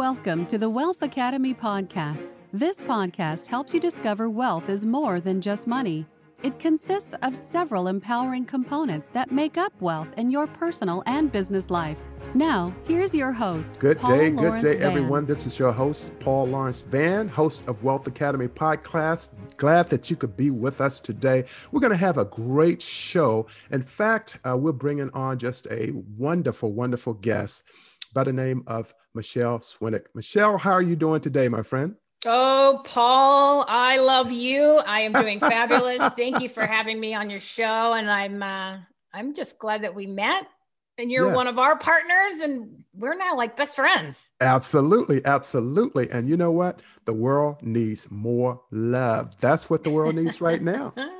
Welcome to the Wealth Academy podcast. This podcast helps you discover wealth is more than just money. It consists of several empowering components that make up wealth in your personal and business life. Now, here's your host. Good Paul day, Lawrence good day, Vann. everyone. This is your host, Paul Lawrence Van, host of Wealth Academy Podcast. Glad that you could be with us today. We're going to have a great show. In fact, uh, we're bringing on just a wonderful, wonderful guest by the name of Michelle Swinick. Michelle, how are you doing today, my friend? Oh, Paul, I love you. I am doing fabulous. Thank you for having me on your show, and I'm uh, I'm just glad that we met. And you're one of our partners, and we're now like best friends. Absolutely, absolutely. And you know what? The world needs more love. That's what the world needs right now.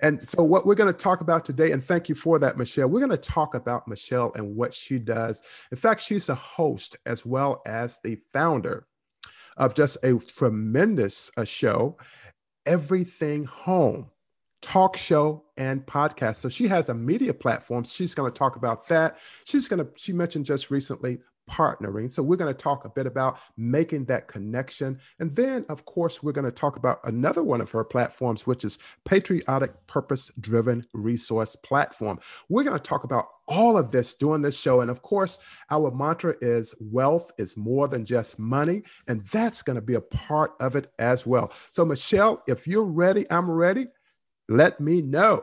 And so, what we're going to talk about today, and thank you for that, Michelle, we're going to talk about Michelle and what she does. In fact, she's a host as well as the founder of just a tremendous uh, show, Everything Home talk show and podcast. So she has a media platform. She's going to talk about that. She's going to, she mentioned just recently partnering. So we're going to talk a bit about making that connection. And then, of course, we're going to talk about another one of her platforms, which is Patriotic Purpose Driven Resource Platform. We're going to talk about all of this during this show. And of course, our mantra is wealth is more than just money. And that's going to be a part of it as well. So, Michelle, if you're ready, I'm ready. Let me know.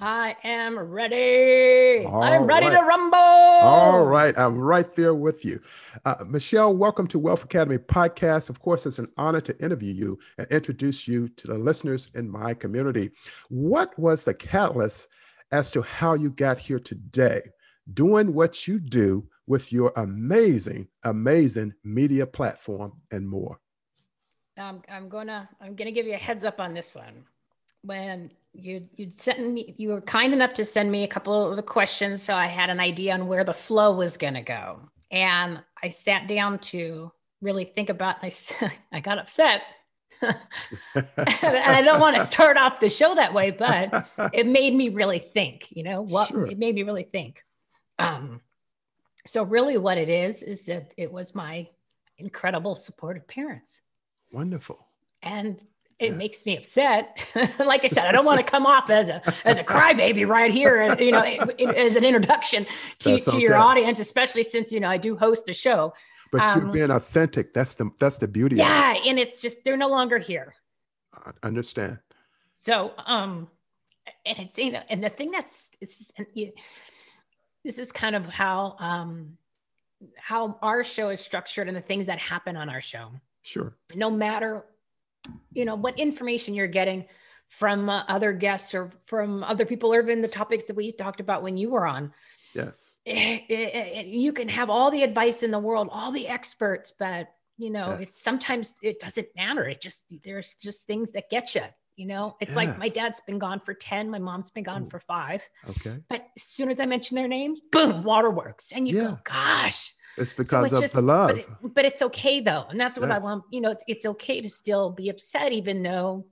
I am ready. All I'm ready right. to rumble. All right, I'm right there with you. Uh, Michelle, welcome to Wealth Academy Podcast. Of course, it's an honor to interview you and introduce you to the listeners in my community. What was the catalyst as to how you got here today, doing what you do with your amazing, amazing media platform and more? Um, I'm gonna I'm gonna give you a heads up on this one. When you you sent me, you were kind enough to send me a couple of the questions, so I had an idea on where the flow was gonna go, and I sat down to really think about. I I got upset, and I don't want to start off the show that way, but it made me really think. You know what? Sure. It made me really think. Um, so really, what it is is that it was my incredible supportive parents Wonderful. and it Yes. makes me upset. like I said, I don't want to come off as a as a crybaby right here, you know, as an introduction to, That's to your okay. audience, especially since you know I do host a show. But you're Um, being authentic. That's the that's the beauty Yeah, and it's just they're no longer here. I understand. So, um, and it's you know, and the thing that's it's this is kind of how um how our show is structured and the things that happen on our show. Sure. no matter you know what information you're getting from uh, other guests or from other people or even the topics that we talked about when you were on Yes. eh, eh, eh, you can have all the advice in the world all the experts but you know Yes. it's sometimes it doesn't matter it just there's just things that get you you know it's like my dad's been gone for 10 my mom's been gone Ooh. for five Okay. but as soon as i mention their names boom waterworks and you Yeah. go gosh It's so because it's of just- the love. But, it- but it's okay though, and that's what I want. You know, it's, it's okay to still be upset, even though,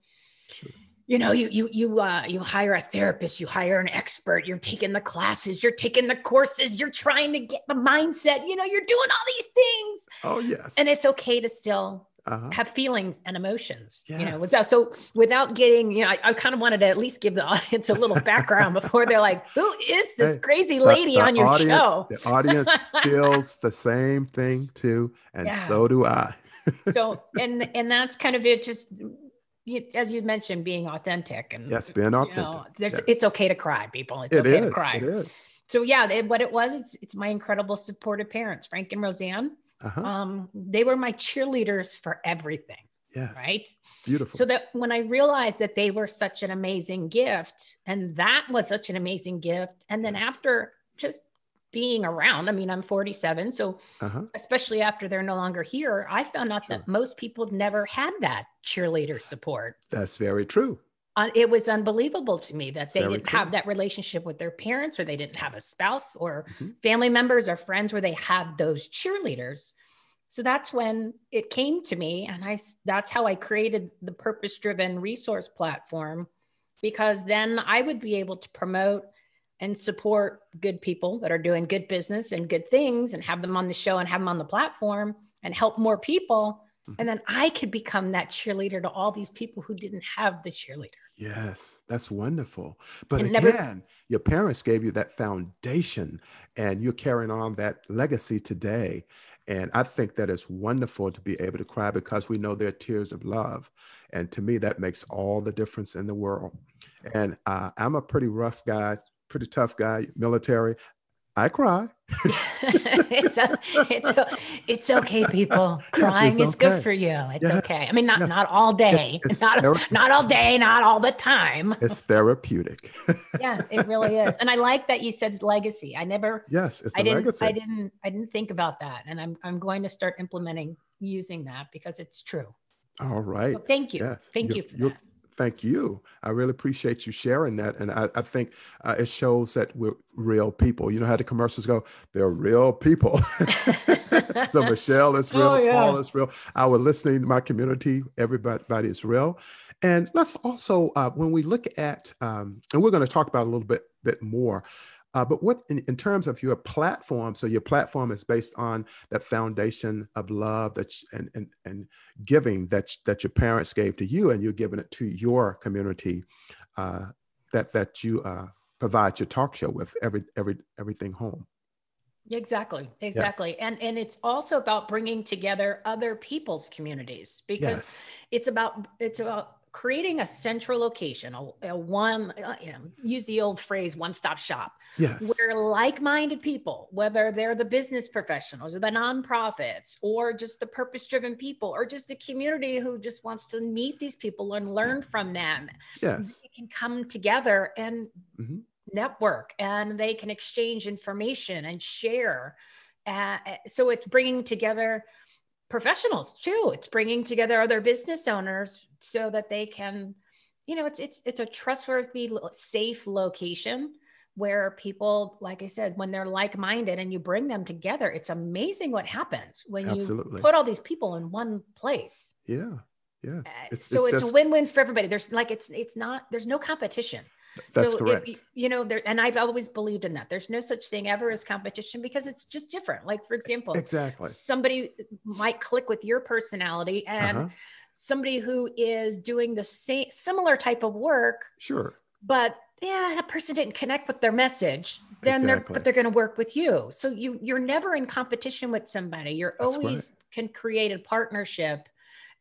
you know, you you you uh, you hire a therapist, you hire an expert, you're taking the classes, you're taking the courses, you're trying to get the mindset. You know, you're doing all these things, oh yes. and it's okay to still uh-huh. have feelings and emotions. You know, without so without getting, you know, I, I kind of wanted to at least give the audience a little background before they're like, "Who is this Hey, crazy lady the on your audience, show?" The audience feels the same thing too, and Yeah. so do I. so and and that's kind of it just as you mentioned being authentic and Yes, being you authentic. know, there's, Yes. it's okay to cry people it's It okay to cry is. so yeah it, what it was it's it's my incredible supportive parents frank and roseanne Uh-huh. um they were my cheerleaders for everything yes. right Beautiful. so that when i realized that they were such an amazing gift and that was such an amazing gift and then Yes. after just being around i mean i'm 47 so uh-huh. especially after they're no longer here, I found out Sure. that most people never had that cheerleader support. That's very true. Uh, It was unbelievable to me that It's they didn't true. have that relationship with their parents, or they didn't have a spouse, or Mhm. family members, or friends where they had those cheerleaders. So that's when it came to me, and i that's how I created the purpose-driven resource platform, because then I would be able to promote and support good people that are doing good business and good things and have them on the show and have them on the platform and help more people. Mm-hmm. And then I could become that cheerleader to all these people who didn't have the cheerleader. Yes, that's wonderful. But and again, never- your parents gave you that foundation and you're carrying on that legacy today. And I think that it's wonderful to be able to cry because we know they're tears of love. And to me, that makes all the difference in the world. And uh, I'm a pretty rough guy, pretty tough guy, military. I cry. it's, a, it's, a, it's okay, people. Crying yes, is okay. good for you. It's yes. okay. I mean, not yes. not all day, it's, it's not not all day, not all the time. It's therapeutic. yeah, it really is. And I like that you said legacy. I never. Yes, it's I didn't. Legacy. I didn't. I didn't think about that, and I'm I'm going to start implementing using that because it's true. All right. So thank you. Yes. Thank you're, you for that thank you. I really appreciate you sharing that. And I, I think uh, it shows that we're real people. You know how the commercials go? They're real people. so Michelle is real, oh, yeah. Paul is real. Our listening, to my community, everybody is real. And let's also, uh, when we look at, um, and we're going to talk about a little bit, bit more, uh, but what in, in, terms of your platform, so your platform is based on that foundation of love that and, and and giving that that your parents gave to you, and you're giving it to your community uh, that that you uh, provide your talk show with every every everything home. Exactly, exactly, yes. and and it's also about bringing together other people's communities because yes. it's about it's about creating a central location, a, a one, uh, you know, use the old phrase one stop shop, yes. where like minded people, whether they're the business professionals or the nonprofits or just the purpose driven people or just the community who just wants to meet these people and learn from them, yes. they can come together and mm-hmm. network and they can exchange information and share. Uh, so it's bringing together professionals too. It's bringing together other business owners so that they can, you know, it's it's it's a trustworthy, safe location where people, like I said, when they're like-minded and you bring them together, it's amazing what happens when Absolutely. you put all these people in one place. Yeah. Yeah. Uh, it's, so it's, it's just... a win-win for everybody. There's like it's it's not there's no competition. That's so correct. If, you know, there, and I've always believed in that. There's no such thing ever as competition because it's just different. Like, for example, exactly, somebody might click with your personality, and uh-huh. somebody who is doing the same similar type of work, sure, but yeah, that person didn't connect with their message. Then exactly. they're but they're going to work with you. So you you're never in competition with somebody. You're That's always right. can create a partnership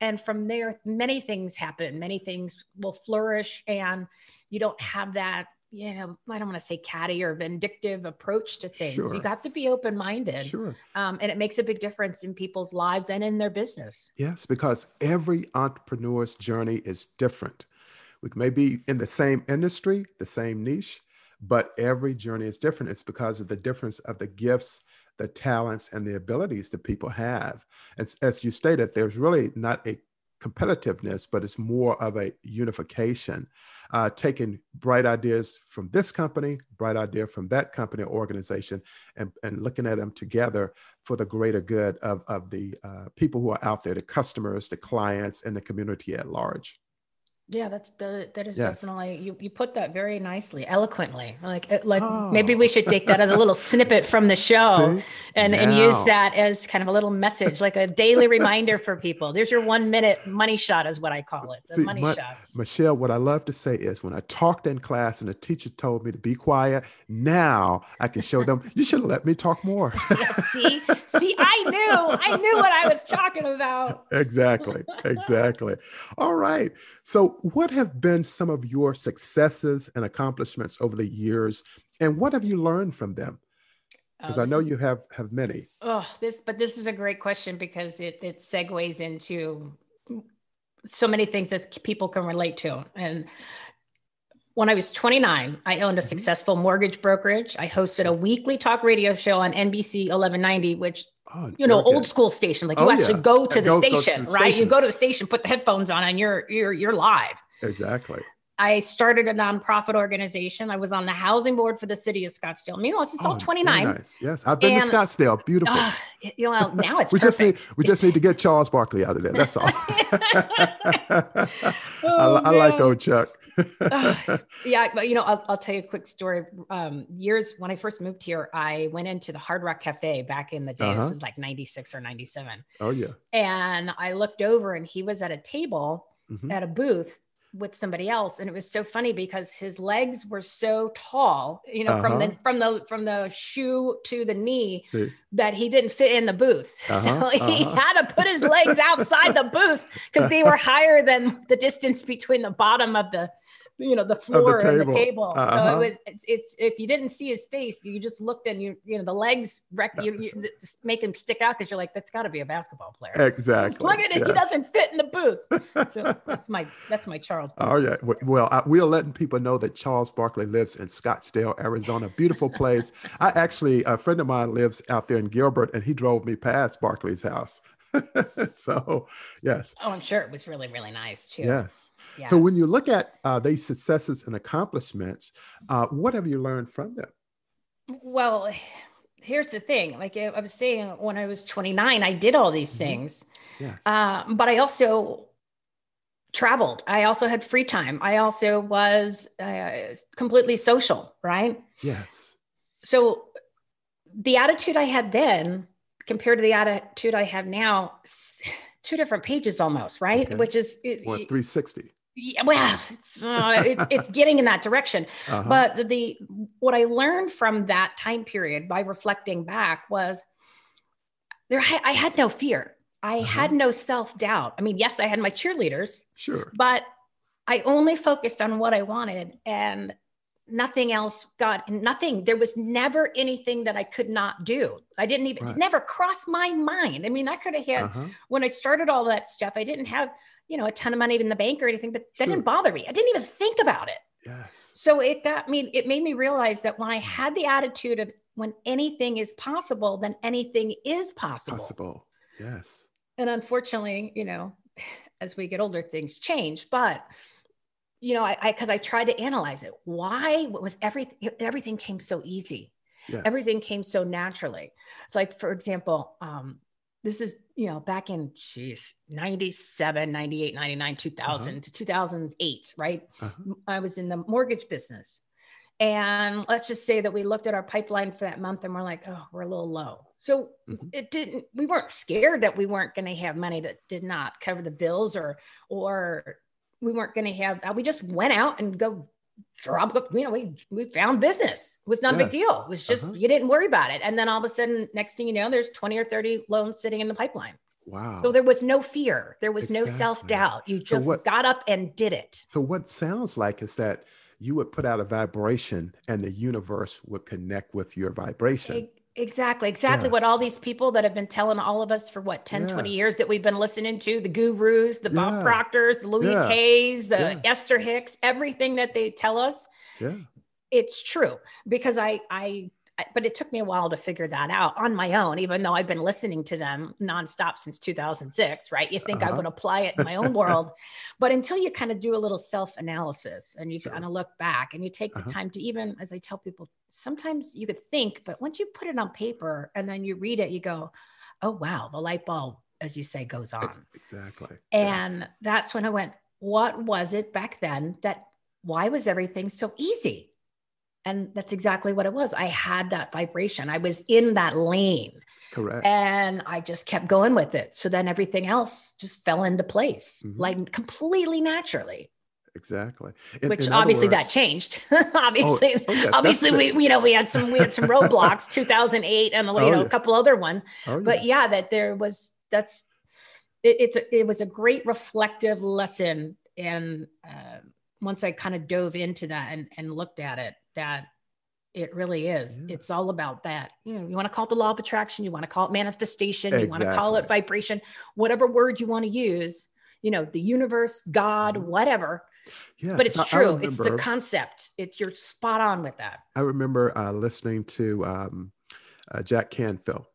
and from there many things happen many things will flourish and you don't have that you know i don't want to say catty or vindictive approach to things sure. you have to be open-minded sure. Um, and it makes a big difference in people's lives and in their business yes because every entrepreneur's journey is different we may be in the same industry the same niche but every journey is different it's because of the difference of the gifts the talents and the abilities that people have. And as you stated, there's really not a competitiveness, but it's more of a unification, uh, taking bright ideas from this company, bright idea from that company or organization, and, and looking at them together for the greater good of, of the uh, people who are out there, the customers, the clients, and the community at large. Yeah, that's the, that is yes. definitely you. You put that very nicely, eloquently. Like like oh. maybe we should take that as a little snippet from the show, See? and now. and use that as kind of a little message, like a daily reminder for people. There's your one minute money shot, is what I call it. The See, money my, shots. Michelle, what I love to say is when I talked in class and the teacher told me to be quiet, now I can show them. you should have let me talk more. yeah, see, see, I knew, I knew what I was talking about. exactly, exactly. All right, so what have been some of your successes and accomplishments over the years, and what have you learned from them? Because oh, I know you have have many. Oh, this, but this is a great question because it it segues into so many things that people can relate to. And when I was 29, I owned a mm-hmm. successful mortgage brokerage. I hosted a weekly talk radio show on NBC 1190, which Oh, you know, old school station. Like you oh, actually yeah. go to the go, station, go to the right? You go to the station, put the headphones on, and you're you're you're live. Exactly. I started a nonprofit organization. I was on the housing board for the city of Scottsdale. Meanwhile, this is oh, all 29. Nice. Yes, I've been and, to Scottsdale. Beautiful. Uh, you know, now it's we perfect. just need we just need to get Charles Barkley out of there. That's all. oh, I, I like old Chuck. Uh, yeah, but you know, I'll, I'll tell you a quick story. Um, years when I first moved here, I went into the Hard Rock Cafe back in the day. Uh-huh. This was like 96 or 97. Oh, yeah. And I looked over and he was at a table mm-hmm. at a booth with somebody else and it was so funny because his legs were so tall you know uh-huh. from the uh-huh. from the from the shoe to the knee that he didn't fit in the booth uh-huh. so he uh-huh. had to put his legs outside the booth because they were higher than the distance between the bottom of the you know the floor the and the table. Uh-huh. So it uh-huh. was it's, it's, if you didn't see his face, you just looked and you you know the legs wreck you, you just make him stick out because you're like that's got to be a basketball player. Exactly. look at it, he doesn't fit in the booth. So that's my that's my Charles. Barkley. Oh yeah. Well, I, we are letting people know that Charles Barkley lives in Scottsdale, Arizona. Beautiful place. I actually a friend of mine lives out there in Gilbert, and he drove me past Barkley's house. so, yes. Oh, I'm sure it was really, really nice too. Yes. Yeah. So, when you look at uh, these successes and accomplishments, uh, what have you learned from them? Well, here's the thing like I was saying, when I was 29, I did all these mm-hmm. things. Yes. Uh, but I also traveled. I also had free time. I also was uh, completely social, right? Yes. So, the attitude I had then compared to the attitude I have now, two different pages almost, right? Okay. Which is what 360. Yeah, well, it's, uh, it's, it's getting in that direction. Uh-huh. But the what I learned from that time period by reflecting back was there. I had no fear. I uh-huh. had no self doubt. I mean, yes, I had my cheerleaders. Sure. But I only focused on what I wanted, and nothing else got nothing there was never anything that i could not do. I didn't even right. never crossed my mind. I mean i could have had uh-huh. when i started all that stuff i didn't have you know a ton of money in the bank or anything but that sure. didn't bother me. I didn't even think about it. Yes. So it got me it made me realize that when i had the attitude of when anything is possible then anything is possible. Possible. Yes. And unfortunately you know as we get older things change but you know, I, because I, I, tried to analyze it. Why was everything, everything came so easy. Yes. Everything came so naturally. It's like, for example, um, this is, you know, back in, geez, 97, 98, 99, 2000 uh-huh. to 2008, right? Uh-huh. I was in the mortgage business. And let's just say that we looked at our pipeline for that month and we're like, oh, we're a little low. So mm-hmm. it didn't, we weren't scared that we weren't going to have money that did not cover the bills or, or we weren't going to have, uh, we just went out and go drop you know we we found business. It was not yes. a big deal. It was just uh-huh. you didn't worry about it. And then all of a sudden next thing you know there's 20 or 30 loans sitting in the pipeline. Wow. So there was no fear. There was exactly. no self-doubt. You just so what, got up and did it. So what sounds like is that you would put out a vibration and the universe would connect with your vibration Exactly, exactly yeah. what all these people that have been telling all of us for what 10, yeah. 20 years that we've been listening to the gurus, the Bob yeah. Proctors, the Louise Hays, the Esther Hicks, everything that they tell us. Yeah. It's true because I I but it took me a while to figure that out on my own, even though I've been listening to them nonstop since 2006, right? You think uh-huh. I would apply it in my own world, but until you kind of do a little self analysis and you sure. kind of look back and you take the uh-huh. time to even, as I tell people, sometimes you could think, but once you put it on paper and then you read it, you go, oh, wow, the light bulb, as you say, goes on. Exactly. And yes. that's when I went, what was it back then that, why was everything so easy? And that's exactly what it was. I had that vibration. I was in that lane. Correct. And I just kept going with it. So then everything else just fell into place, mm-hmm. like completely naturally. Exactly. In, Which in obviously words, that changed. obviously, oh, oh yeah, obviously we you know we had some we had some roadblocks 2008 and you oh, know yeah. a couple other ones. Oh, but yeah. yeah, that there was that's it, it's a, it was a great reflective lesson and uh, once I kind of dove into that and, and looked at it, that it really is. Yeah. It's all about that. You know, you want to call it the law of attraction, you want to call it manifestation, exactly. you want to call it vibration, whatever word you want to use, you know, the universe, God, mm-hmm. whatever. Yeah, but it's true. Remember, it's the concept. It's you're spot on with that. I remember uh, listening to um, uh, Jack Canfield,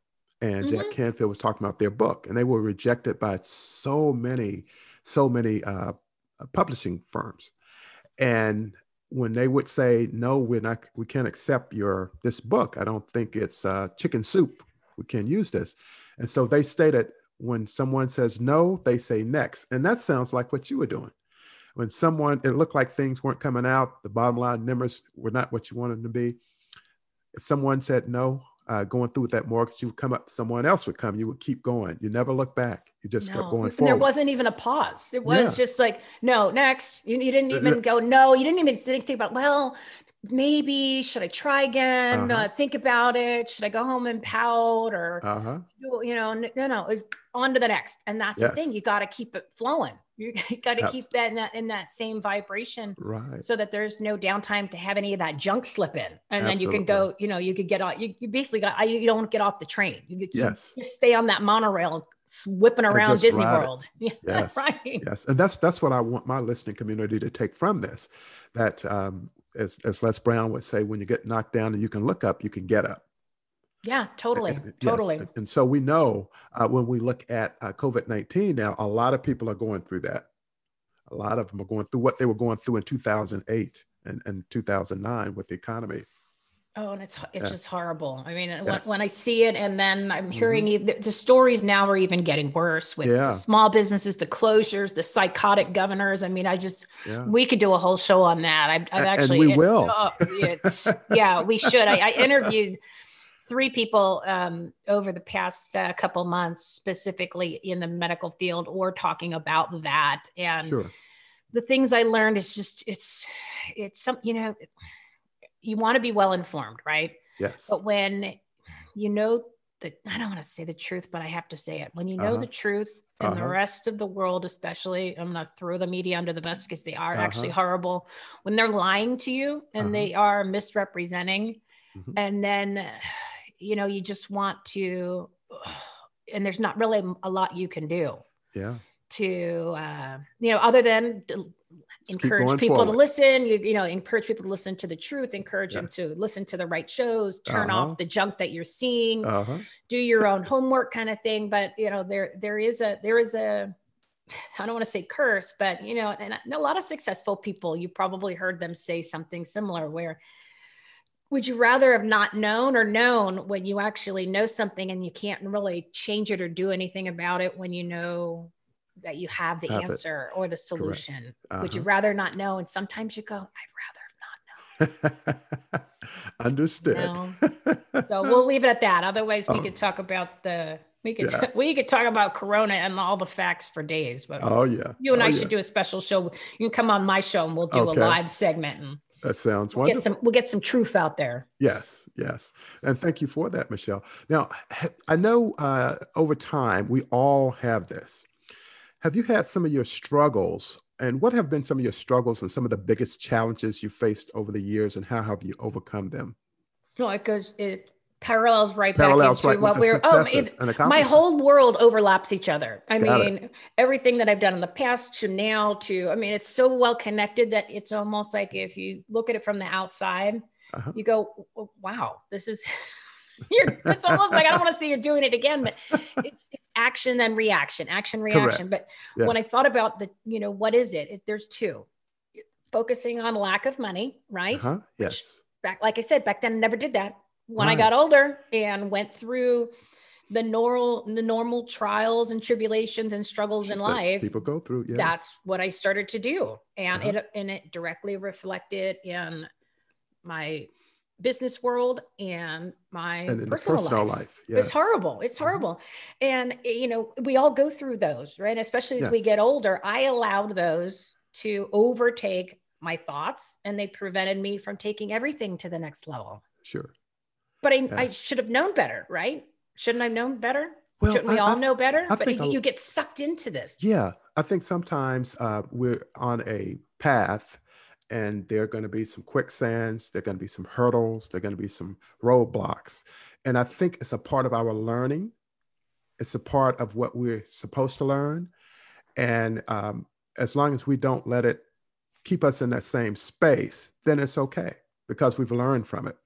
and mm-hmm. Jack Canfield was talking about their book, and they were rejected by so many, so many uh, publishing firms. And when they would say, no, we're not, we can't accept your, this book. I don't think it's uh, chicken soup. We can't use this. And so they stated when someone says no, they say next. And that sounds like what you were doing. when someone it looked like things weren't coming out, the bottom line numbers were not what you wanted them to be. If someone said no, uh, going through with that mortgage, you would come up, someone else would come, you would keep going. You never look back. You just no. kept going forward. There wasn't even a pause. It was yeah. just like, no, next. You, you didn't even go, no, you didn't even think about, well, maybe should I try again? Uh-huh. Uh, think about it. Should I go home and pout or, uh-huh. you know, no, no, on to the next. And that's yes. the thing. You got to keep it flowing. You got to keep that in that in that same vibration, right? So that there's no downtime to have any of that junk slip in, and Absolutely. then you can go. You know, you could get off. You, you basically got. You don't get off the train. You, yes. Just stay on that monorail, whipping around Disney World. yes, right. Yes, and that's that's what I want my listening community to take from this. That um, as as Les Brown would say, when you get knocked down and you can look up, you can get up. Yeah, totally, and, totally. Yes. And so we know uh, when we look at uh, COVID nineteen now, a lot of people are going through that. A lot of them are going through what they were going through in two thousand eight and, and two thousand nine with the economy. Oh, and it's it's yeah. just horrible. I mean, yes. when, when, I see it, and then I'm hearing mm-hmm. the, the, stories now are even getting worse with yeah. small businesses, the closures, the psychotic governors. I mean, I just yeah. we could do a whole show on that. I, have actually and we will. Oh, it's yeah, we should. I, I interviewed three people um, over the past uh, couple months, specifically in the medical field, or talking about that. And sure. the things I learned is just it's it's some you know you want to be well informed, right? Yes. But when you know the I don't want to say the truth, but I have to say it. When you know uh-huh. the truth and uh-huh. the rest of the world, especially, I'm gonna throw the media under the bus because they are uh-huh. actually horrible. When they're lying to you and uh-huh. they are misrepresenting, mm-hmm. and then you know, you just want to, and there's not really a lot you can do. Yeah. To, uh, you know, other than encourage people forward. to listen, you, you know, encourage people to listen to the truth, encourage yes. them to listen to the right shows, turn uh-huh. off the junk that you're seeing, uh-huh. do your own homework kind of thing. But, you know, there, there is a, there is a, I don't want to say curse, but you know, and a lot of successful people, you probably heard them say something similar where would you rather have not known or known when you actually know something and you can't really change it or do anything about it when you know that you have the have answer it. or the solution uh-huh. would you uh-huh. rather not know and sometimes you go i'd rather not know. understood so we'll leave it at that otherwise we oh. could talk about the we could yes. we could talk about Corona and all the facts for days. But oh yeah, you and oh, I yeah. should do a special show. You can come on my show and we'll do okay. a live segment and that sounds we'll wonderful. Get some, we'll get some truth out there. Yes, yes. And thank you for that, Michelle. Now, I know uh, over time we all have this. Have you had some of your struggles? And what have been some of your struggles and some of the biggest challenges you faced over the years, and how have you overcome them? No, it goes. It parallels right parallels back into right what we're oh it, my whole world overlaps each other i Got mean it. everything that i've done in the past to now to i mean it's so well connected that it's almost like if you look at it from the outside uh-huh. you go wow this is you're it's almost like i don't want to say you're doing it again but it's it's action and reaction action reaction Correct. but yes. when i thought about the you know what is it, it there's two focusing on lack of money right uh-huh. yes Which, back like i said back then I never did that when right. I got older and went through the normal the normal trials and tribulations and struggles in life people go through yes. that's what i started to do and uh-huh. it and it directly reflected in my business world and my and personal, personal, life, life. Yes. it's horrible it's uh-huh. horrible mm-hmm. and you know we all go through those right especially as yes. we get older i allowed those to overtake my thoughts and they prevented me from taking everything to the next level sure but I, yeah. I should have known better, right? Shouldn't I have known better? Well, Shouldn't we I, all I, know better? But you, you get sucked into this. Yeah. I think sometimes uh, we're on a path and there are going to be some quicksands, there are going to be some hurdles, there are going to be some roadblocks. And I think it's a part of our learning. It's a part of what we're supposed to learn. And um, as long as we don't let it keep us in that same space, then it's okay because we've learned from it.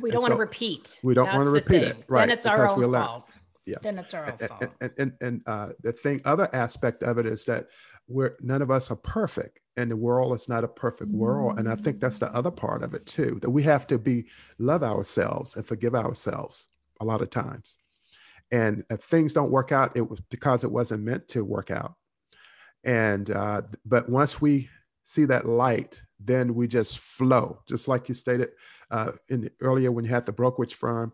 We don't want to repeat. We don't want to repeat it. Right. Then it's our own fault. Yeah. Then it's our own and, fault. And, and, and uh, the thing, other aspect of it is that we're none of us are perfect and the world is not a perfect world. And I think that's the other part of it too, that we have to be love ourselves and forgive ourselves a lot of times. And if things don't work out, it was because it wasn't meant to work out. And uh, but once we see that light, then we just flow. Just like you stated uh, in the, earlier when you had the brokerage firm,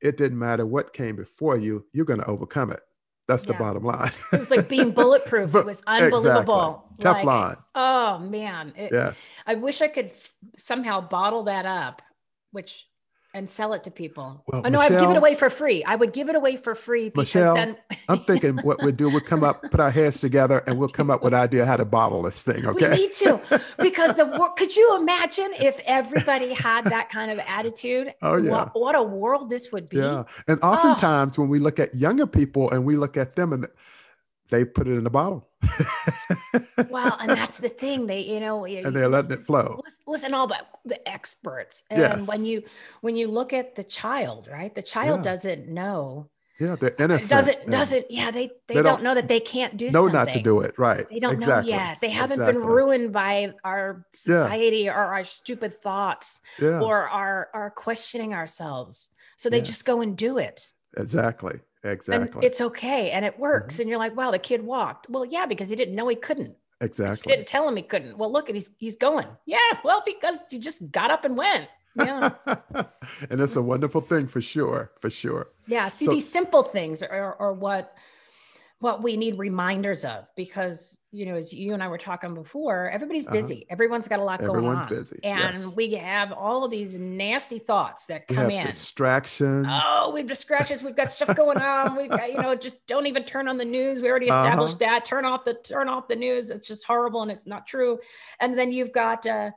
it didn't matter what came before you, you're going to overcome it. That's yeah. the bottom line. it was like being bulletproof. It was unbelievable. Exactly. Teflon. Like, oh man. It, yes. I wish I could somehow bottle that up, which and sell it to people. Well, oh, no, Michelle, I would give it away for free. I would give it away for free because Michelle, then I'm thinking what we'd do, we'll come up, put our heads together and we'll come up with an idea how to bottle this thing. Okay. We need to because the world could you imagine if everybody had that kind of attitude? Oh yeah. What, what a world this would be. Yeah. And oftentimes oh. when we look at younger people and we look at them and they put it in a bottle. Well, and that's the thing. They, you know, and they're letting it flow. Listen, all the the experts, and yes. when you when you look at the child, right? The child yeah. doesn't know. Yeah, they're innocent. Doesn't doesn't yeah they they, they don't, don't, know that they can't do know something. not to do it right. They don't exactly. know yet. They haven't exactly. been ruined by our society yeah. or our stupid thoughts yeah. or our our questioning ourselves. So they just go and do it. Exactly. Exactly. And it's okay. And it works. Mm-hmm. And you're like, wow, the kid walked. Well, yeah, because he didn't know he couldn't. Exactly. He didn't tell him he couldn't. Well, look, and he's he's going. Yeah, well, because he just got up and went. Yeah. and it's a wonderful thing for sure. For sure. Yeah. See, so, these simple things are, are what what we need reminders of because you know as you and i were talking before everybody's uh-huh. busy uh-huh. everyone's got a lot Everyone's going on busy. and yes. we have all of these nasty thoughts that come in distractions oh we've distractions we've got stuff going on we've got you know just don't even turn on the news we already uh-huh. established uh-huh. that turn off the turn off the news it's just horrible and it's not true and then you've got uh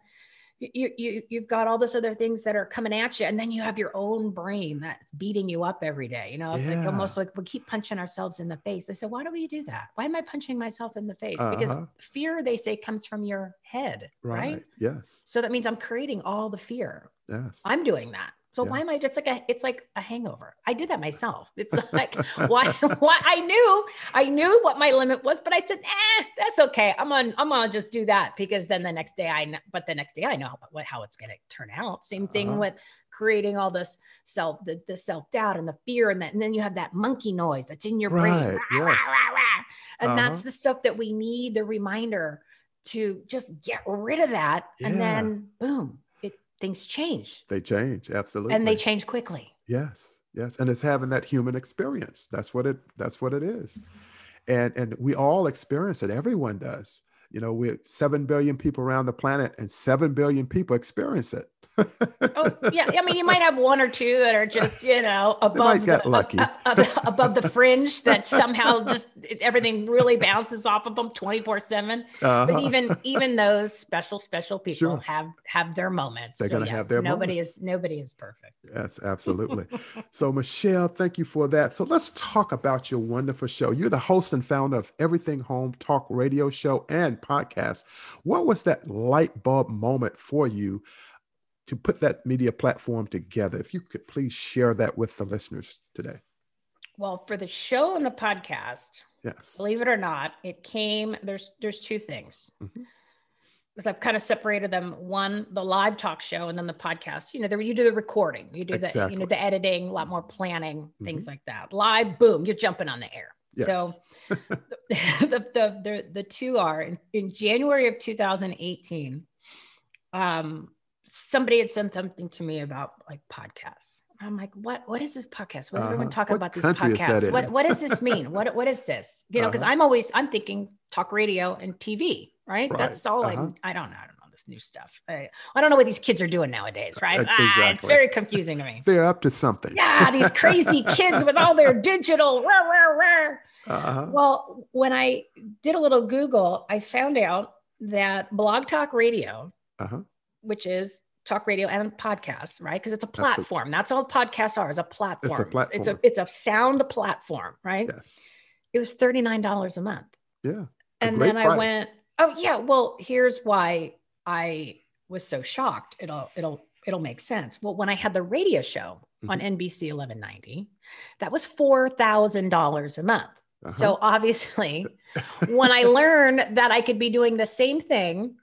you, you you've got all this other things that are coming at you and then you have your own brain that's beating you up every day you know it's yeah. like almost like we keep punching ourselves in the face. They said why do we do that? Why am i punching myself in the face? Uh-huh. because fear they say comes from your head right. right yes. So that means i'm creating all the fear. Yes. I'm doing that so yes. why am I? It's like a, it's like a hangover. I do that myself. It's like why? Why I knew, I knew what my limit was, but I said, eh, that's okay. I'm on, I'm gonna just do that because then the next day I, know, but the next day I know what how it's gonna turn out. Same thing uh-huh. with creating all this self, the, the self doubt and the fear and that, and then you have that monkey noise that's in your brain, right. rah, yes. rah, rah, and uh-huh. that's the stuff that we need the reminder to just get rid of that, yeah. and then boom, things change. They change, absolutely. And they change quickly. Yes. Yes. And it's having that human experience. That's what it that's what it is. And and we all experience it. Everyone does. You know, we're 7 billion people around the planet and 7 billion people experience it oh yeah, I mean you might have one or two that are just you know above the, lucky. Uh, uh, above the fringe that somehow just everything really bounces off of them twenty four seven. Uh-huh. But even even those special special people sure. have have their moments. They're so gonna yes, have their nobody moments. is nobody is perfect. Yes, absolutely. so Michelle, thank you for that. So let's talk about your wonderful show. You're the host and founder of Everything Home Talk Radio Show and podcast. What was that light bulb moment for you? To put that media platform together. If you could please share that with the listeners today. Well, for the show and the podcast, yes, believe it or not, it came. There's there's two things. Mm-hmm. Because I've kind of separated them. One, the live talk show, and then the podcast. You know, there you do the recording, you do exactly. the you know the editing, a lot more planning, mm-hmm. things like that. Live, boom, you're jumping on the air. Yes. So the, the, the the two are in, in January of 2018. Um, somebody had sent something to me about like podcasts. I'm like, what? What is this podcast? What uh-huh. everyone talking about these podcasts? What What does this mean? what What is this? You know, because uh-huh. I'm always I'm thinking talk radio and TV, right? right. That's all uh-huh. I I don't know. I don't know this new stuff. I, I don't know what these kids are doing nowadays, right? Exactly. Ah, it's very confusing to me. They're up to something. Yeah, these crazy kids with all their digital. Rah, rah, rah. Uh-huh. Well, when I did a little Google, I found out that Blog Talk Radio uh-huh which is talk radio and podcasts, right? Because it's a platform. That's, That's, all podcasts are is a platform. It's a platform. It's a it's a sound platform, right? Yes. It was $39 a month. Yeah. And then price. I went, oh yeah, well, here's why I was so shocked. It'll it'll it'll make sense. Well, when I had the radio show mm-hmm. on NBC 1190, that was $4,000 a month. Uh-huh. So obviously, when I learned that I could be doing the same thing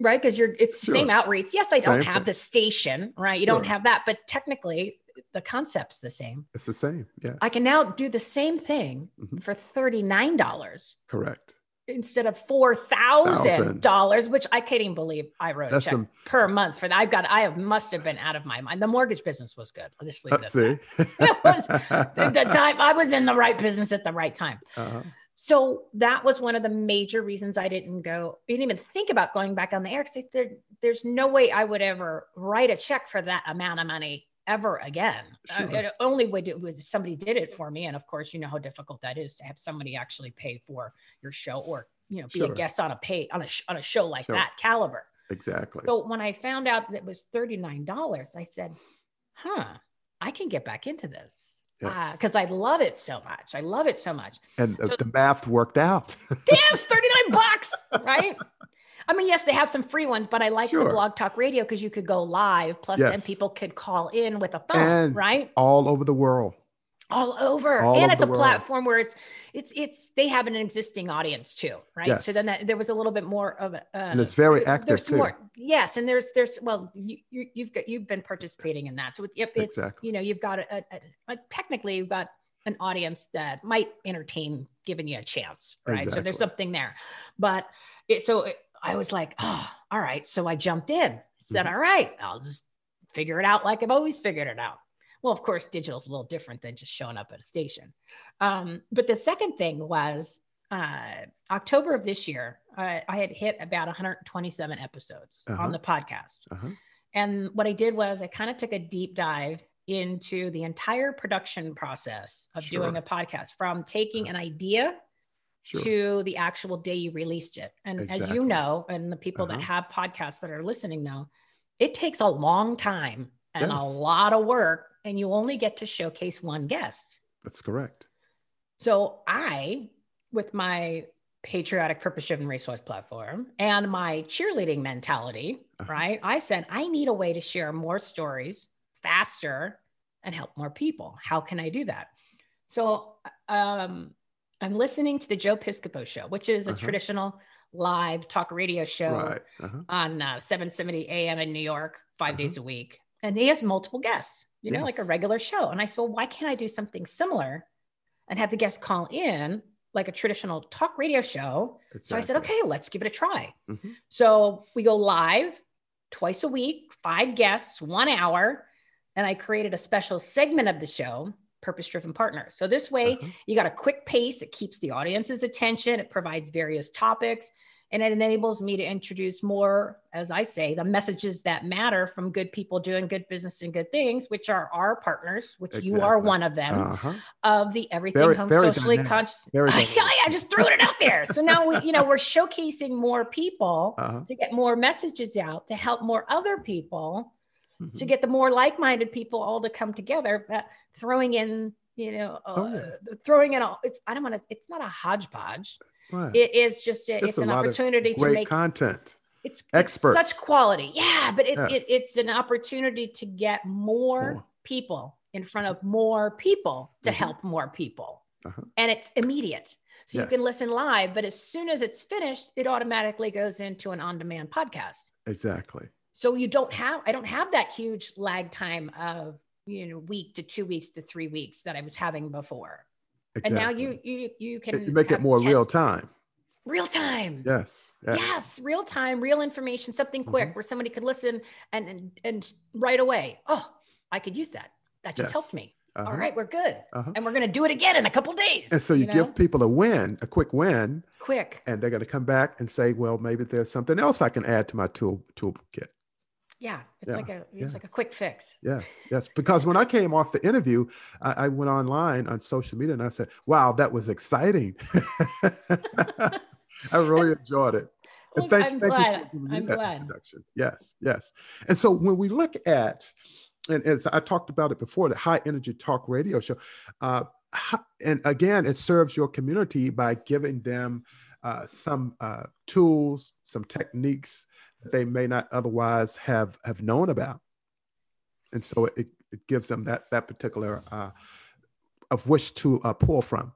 right? Because you're it's the same outreach. Yes, I don't have thing. the station, right? You sure. don't have that, but technically the concept's the same. It's the same. Yeah. I can now do the same thing mm-hmm. for $39. Correct. instead of four thousand dollars, which I can't even believe I wrote That's a check some, per month for that. I've got I have must have been out of my mind. The mortgage business was good. I'll just leave Let's see. it was the, the, time I was in the right business at the right time. Uh-huh. So that was one of the major reasons I didn't go, I didn't even think about going back on the air because there, there's no way I would ever write a check for that amount of money ever again. Uh, sure. Uh, it only would it was somebody did it for me. And of course, you know how difficult that is to have somebody actually pay for your show or, you know, be sure. a guest on a pay on a, on a show like sure. that caliber. Exactly. So when I found out that it was $39, I said, huh, I can get back into this because yes. uh, I love it so much. I love it so much. And so, the math worked out. damn, it's 39 bucks, right? I mean, yes, they have some free ones, but I like sure. the blog talk radio because you could go live. Plus, yes. then people could call in with a phone, and right? All over the world all over all and it's a world. platform where it's it's it's they have an existing audience too right yes. so then that, there was a little bit more of a uh, and it's very active there's too. More, yes and there's there's well you, you have got you've been participating in that so yep it's exactly. you know you've got a, a, a, technically you've got an audience that might entertain giving you a chance right exactly. so there's something there but it so it, i was like oh all right so i jumped in said mm-hmm. all right i'll just figure it out like i've always figured it out well, of course, digital is a little different than just showing up at a station. Um, but the second thing was uh, October of this year, uh, I had hit about 127 episodes uh-huh. on the podcast. Uh-huh. And what I did was I kind of took a deep dive into the entire production process of sure. doing a podcast from taking uh-huh. an idea Sure. to the actual day you released it. And exactly. as you know, and the people uh-huh. that have podcasts that are listening know, it takes a long time and yes. a lot of work and you only get to showcase one guest. That's correct. So I, with my patriotic purpose driven resource platform and my cheerleading mentality, uh-huh. right? I said, I need a way to share more stories faster and help more people. How can I do that? So um, I'm listening to the Joe Piscopo show, which is a uh-huh. traditional live talk radio show right. uh-huh. on uh, 770 AM in New York, 5 uh-huh. days a week. And he has multiple guests you know, yes. like a regular show. And I said, well, why can't I do something similar and have the guests call in like a traditional talk radio show? Exactly. So I said, okay, let's give it a try. Mm-hmm. So we go live twice a week, five guests, one hour. And I created a special segment of the show, Purpose Driven Partners. So this way, uh-huh. you got a quick pace. It keeps the audience's attention. It provides various topics and it enables me to introduce more as i say the messages that matter from good people doing good business and good things which are our partners which exactly. you are one of them uh-huh. of the everything very, home very socially dynamic. conscious very I, just threw it out there so now we you know we're showcasing more people uh-huh. to get more messages out to help more other people mm-hmm. to get the more like-minded people all to come together but throwing in you know uh, oh, yeah. throwing in all it's i don't want to it's not a hodgepodge Right. It is just a, it's, it's an opportunity to make content. It's experts, such quality. Yeah, but it, yes. it, it's an opportunity to get more, more, people in front of more people to mm-hmm. help more people, uh-huh. and it's immediate. So yes. you can listen live, but as soon as it's finished, it automatically goes into an on-demand podcast. Exactly. So you don't have I don't have that huge lag time of you know week to two weeks to three weeks that I was having before. Exactly. And now you you you can you make it more 10, real time. Real time. Yes. Yes. yes real time, real information, something quick mm-hmm. where somebody could listen and, and and right away. Oh, I could use that. That just yes. helped me. Uh-huh. All right, we're good. Uh-huh. And we're going to do it again in a couple days. And so you, you know? give people a win, a quick win. Quick. And they're going to come back and say, well, maybe there's something else I can add to my tool toolkit. Yeah, it's yeah, like a it's like a quick fix. Yes, yes. Because when I came off the interview, I, I went online on social media and I said, "Wow, that was exciting." I really enjoyed it. Well, thank, I'm thank glad. I'm glad. Introduction. Yes, yes. And so when we look at, and as I talked about it before, the high energy talk radio show, uh, and again, it serves your community by giving them uh, some uh, tools, some techniques they may not otherwise have have known about. And so it, it gives them that that particular uh, of which to uh, pull from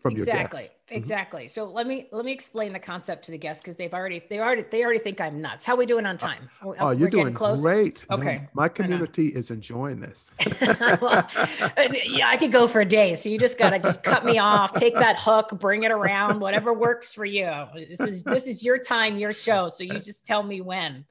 from exactly. your guests. exactly. So let me let me explain the concept to the guests because they've already they already they already think I'm nuts. How we doing on time? Oh, oh you're doing close. great. Okay, no, my community is enjoying this. well, yeah, I could go for a day. So you just gotta just cut me off, take that hook, bring it around, whatever works for you. This is this is your time, your show. So you just tell me when.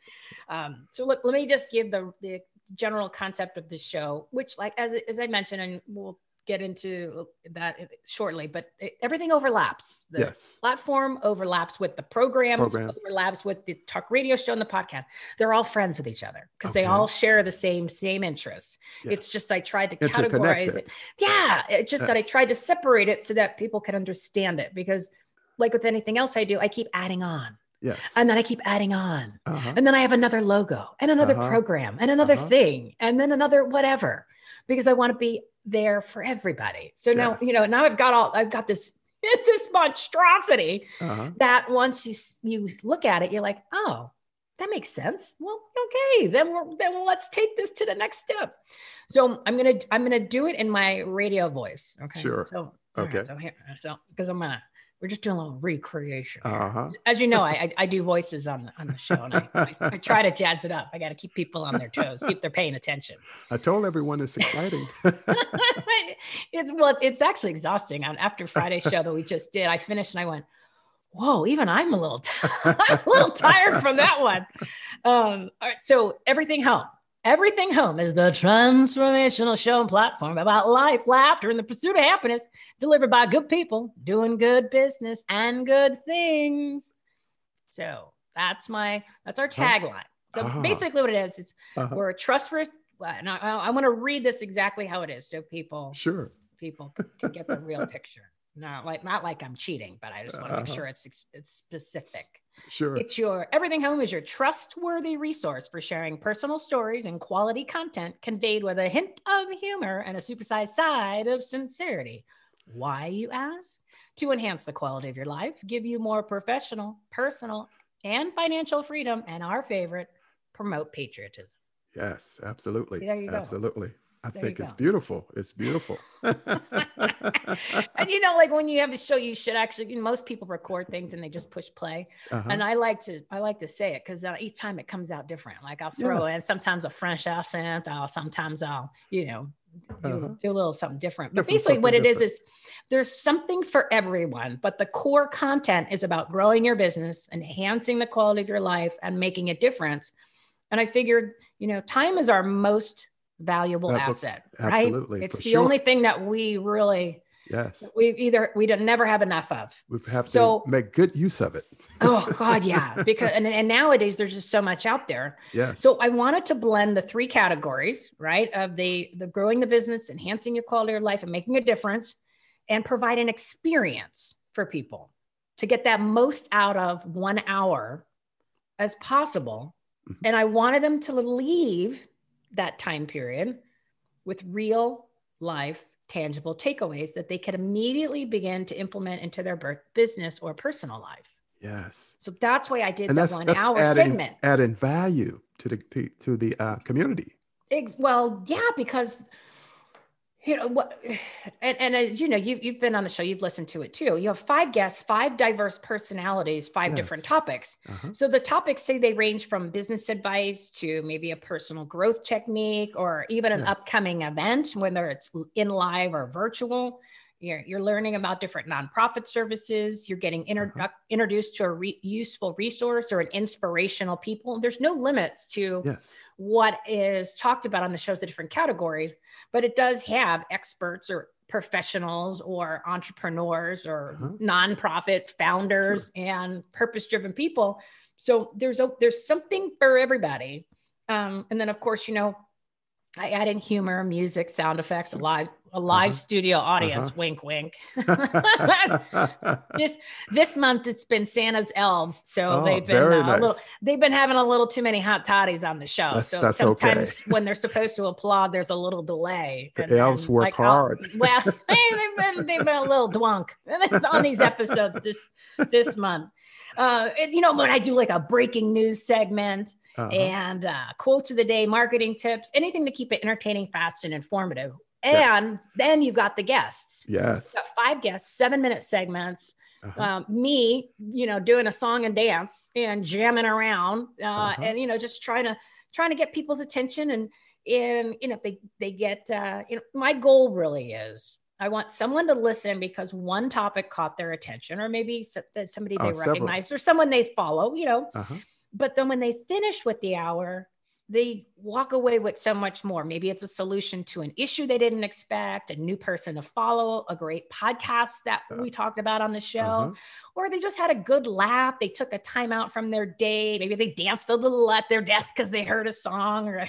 Um, so let, let me just give the the general concept of the show, which like as as I mentioned, and we'll get into that shortly, but it, everything overlaps. The yes. platform overlaps with the programs, Program. overlaps with the talk radio show and the podcast. They're all friends with each other because okay. they all share the same same interests. Yes. It's just I tried to categorize it. Yeah, it's just yes. that I tried to separate it so that people can understand it because like with anything else I do, I keep adding on. Yes. And then I keep adding on. Uh-huh. And then I have another logo and another uh-huh. program and another uh-huh. thing and then another whatever because I want to be there for everybody. So now, yes. you know, now I've got all, I've got this, this monstrosity uh-huh. that once you, you look at it, you're like, oh, that makes sense. Well, okay, then we're, then let's take this to the next step. So I'm gonna I'm gonna do it in my radio voice. Okay. Sure. So okay. Right, so here, so because I'm gonna we're just doing a little recreation. Uh-huh. As you know, I, I, do voices on on the show, and I, I, I try to jazz it up. I got to keep people on their toes, see if they're paying attention. I told everyone it's exciting. it's well, it's actually exhausting. After Friday's show that we just did, I finished and I went, "Whoa!" Even I'm a little, t- I'm a little tired from that one. Um, all right, so everything helped. Everything Home is the transformational show and platform about life, laughter, and the pursuit of happiness delivered by good people doing good business and good things. So that's my that's our tagline. So uh-huh. basically, what it is, it's uh-huh. we're a trustworthy. And I, I want to read this exactly how it is, so people sure people can get the real picture. Not like not like I'm cheating, but I just want to make uh-huh. sure it's it's specific. Sure. It's your Everything Home is your trustworthy resource for sharing personal stories and quality content conveyed with a hint of humor and a supersized side of sincerity. Why, you ask? To enhance the quality of your life, give you more professional, personal, and financial freedom, and our favorite, promote patriotism. Yes, absolutely. There you go. Absolutely. I there think it's beautiful. It's beautiful. and you know, like when you have a show, you should actually. You know, most people record things and they just push play. Uh-huh. And I like to, I like to say it because uh, each time it comes out different. Like I'll throw yes. in sometimes a French accent. I'll sometimes I'll, you know, do, uh-huh. do a little something different. But different, basically, what it different. is is there's something for everyone. But the core content is about growing your business, enhancing the quality of your life, and making a difference. And I figured, you know, time is our most valuable that asset, right? Absolutely. It's the sure. only thing that we really yes we either we don't never have enough of. We have so, to make good use of it. oh God, yeah. Because and, and nowadays there's just so much out there. Yeah. So I wanted to blend the three categories, right? Of the the growing the business, enhancing your quality of life, and making a difference, and provide an experience for people to get that most out of one hour as possible. Mm-hmm. And I wanted them to leave that time period with real life tangible takeaways that they could immediately begin to implement into their business or personal life. Yes. So that's why I did and the one hour adding, segment. Adding value to the to, to the uh, community. well, yeah, because you know what and, and as you know you, you've been on the show you've listened to it too you have five guests five diverse personalities five yes. different topics uh-huh. so the topics say they range from business advice to maybe a personal growth technique or even an yes. upcoming event whether it's in live or virtual you're, you're learning about different nonprofit services you're getting inter- uh-huh. introduced to a re- useful resource or an inspirational people there's no limits to yes. what is talked about on the shows the different categories but it does have experts or professionals or entrepreneurs or uh-huh. nonprofit founders sure. and purpose driven people so there's a there's something for everybody um, and then of course you know I add in humor, music, sound effects, a live a live uh-huh. studio audience. Uh-huh. Wink, wink. this this month it's been Santa's elves, so oh, they've been uh, nice. little, they've been having a little too many hot toddies on the show. That's, so that's sometimes okay. when they're supposed to applaud, there's a little delay. The and, elves and work like, hard. Oh, well, they've been they've been a little dwunk on these episodes this this month uh, and, you know, when I do like a breaking news segment uh-huh. and uh, quotes of the day, marketing tips, anything to keep it entertaining, fast, and informative. And Yes. then you've got the guests. Yes. You got five guests, seven minute segments. Uh-huh. Um, me, you know, doing a song and dance and jamming around, uh, Uh-huh. and you know, just trying to trying to get people's attention and and you know, if they they get uh, you know, my goal really is I want someone to listen because one topic caught their attention, or maybe somebody they Oh, several. recognize or someone they follow, you know. Uh-huh. But then when they finish with the hour, they walk away with so much more. Maybe it's a solution to an issue they didn't expect, a new person to follow, a great podcast that we talked about on the show, Uh-huh. or they just had a good laugh. They took a time out from their day. Maybe they danced a little at their desk because they heard a song, or,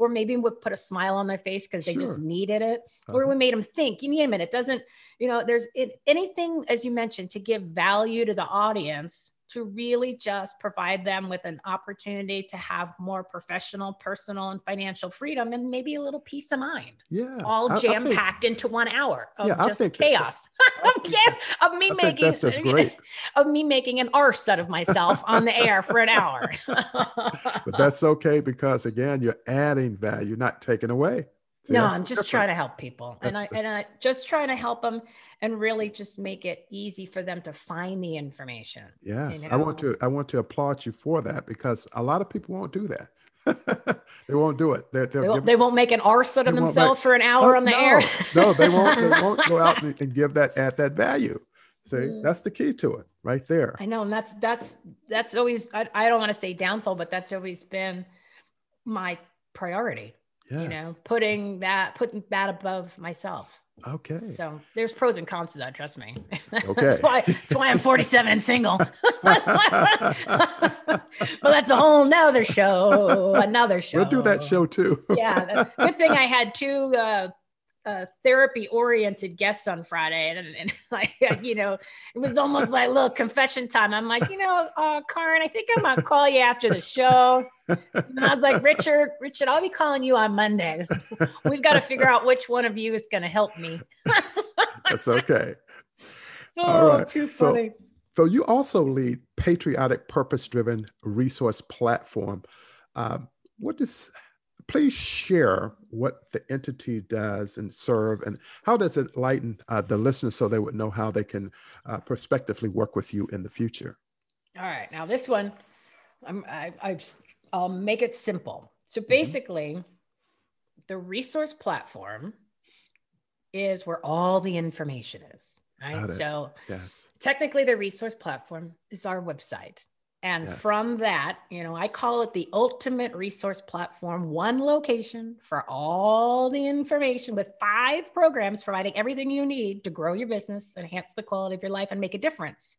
or maybe we put a smile on their face because they just needed it, or Uh-huh. we made them think. You name it. It doesn't, you know, there's it, anything, as you mentioned, to give value to the audience to really just provide them with an opportunity to have more professional, personal, and financial freedom and maybe a little peace of mind, Yeah. all jam packed into one hour of Yeah, just that- chaos. of, jam, of me I making that's just great. of me making an arse out of myself on the air for an hour. But that's okay because again, you're adding value, not taking away. See, no, that's I'm just different. trying to help people, and I That's- and I just trying to help them, and really just make it easy for them to find the information. Yes, I want to. I want to applaud you for that because a lot of people won't do that. they won't do it. They're, they'll They won't, they won't make an arse out of themselves make- for an hour Oh, on the no, air. no, they won't. They won't go out and, and give that add that value. See, Mm. that's the key to it, right there. I know, and that's that's that's always I, I don't want to say downfall, but that's always been my priority. Yes. You know, putting that putting that above myself. Okay. So there's pros and cons to that. Trust me. Okay. that's why that's why I'm 47 and single. but that's a whole nother show. Another show. We'll do that show too. yeah. Good thing I had two uh, uh, therapy oriented guests on Friday. And, and like, you know, it was almost like a little confession time. I'm like, you know, uh, Karen, I think I'm going to call you after the show. And I was like, Richard, Richard, I'll be calling you on Mondays. We've got to figure out which one of you is going to help me. That's okay. oh, right. too So- funny. So you also lead patriotic, purpose-driven resource platform. Um, what does? Please share what the entity does and serve, and how does it lighten uh, the listeners so they would know how they can uh, prospectively work with you in the future. All right. Now this one, I'm, I, I, I'll make it simple. So Mm-hmm. basically, the resource platform is where all the information is. Right. So Yes. technically, the resource platform is our website. And Yes. from that, you know, I call it the ultimate resource platform, one location for all the information with five programs providing everything you need to grow your business, enhance the quality of your life, and make a difference.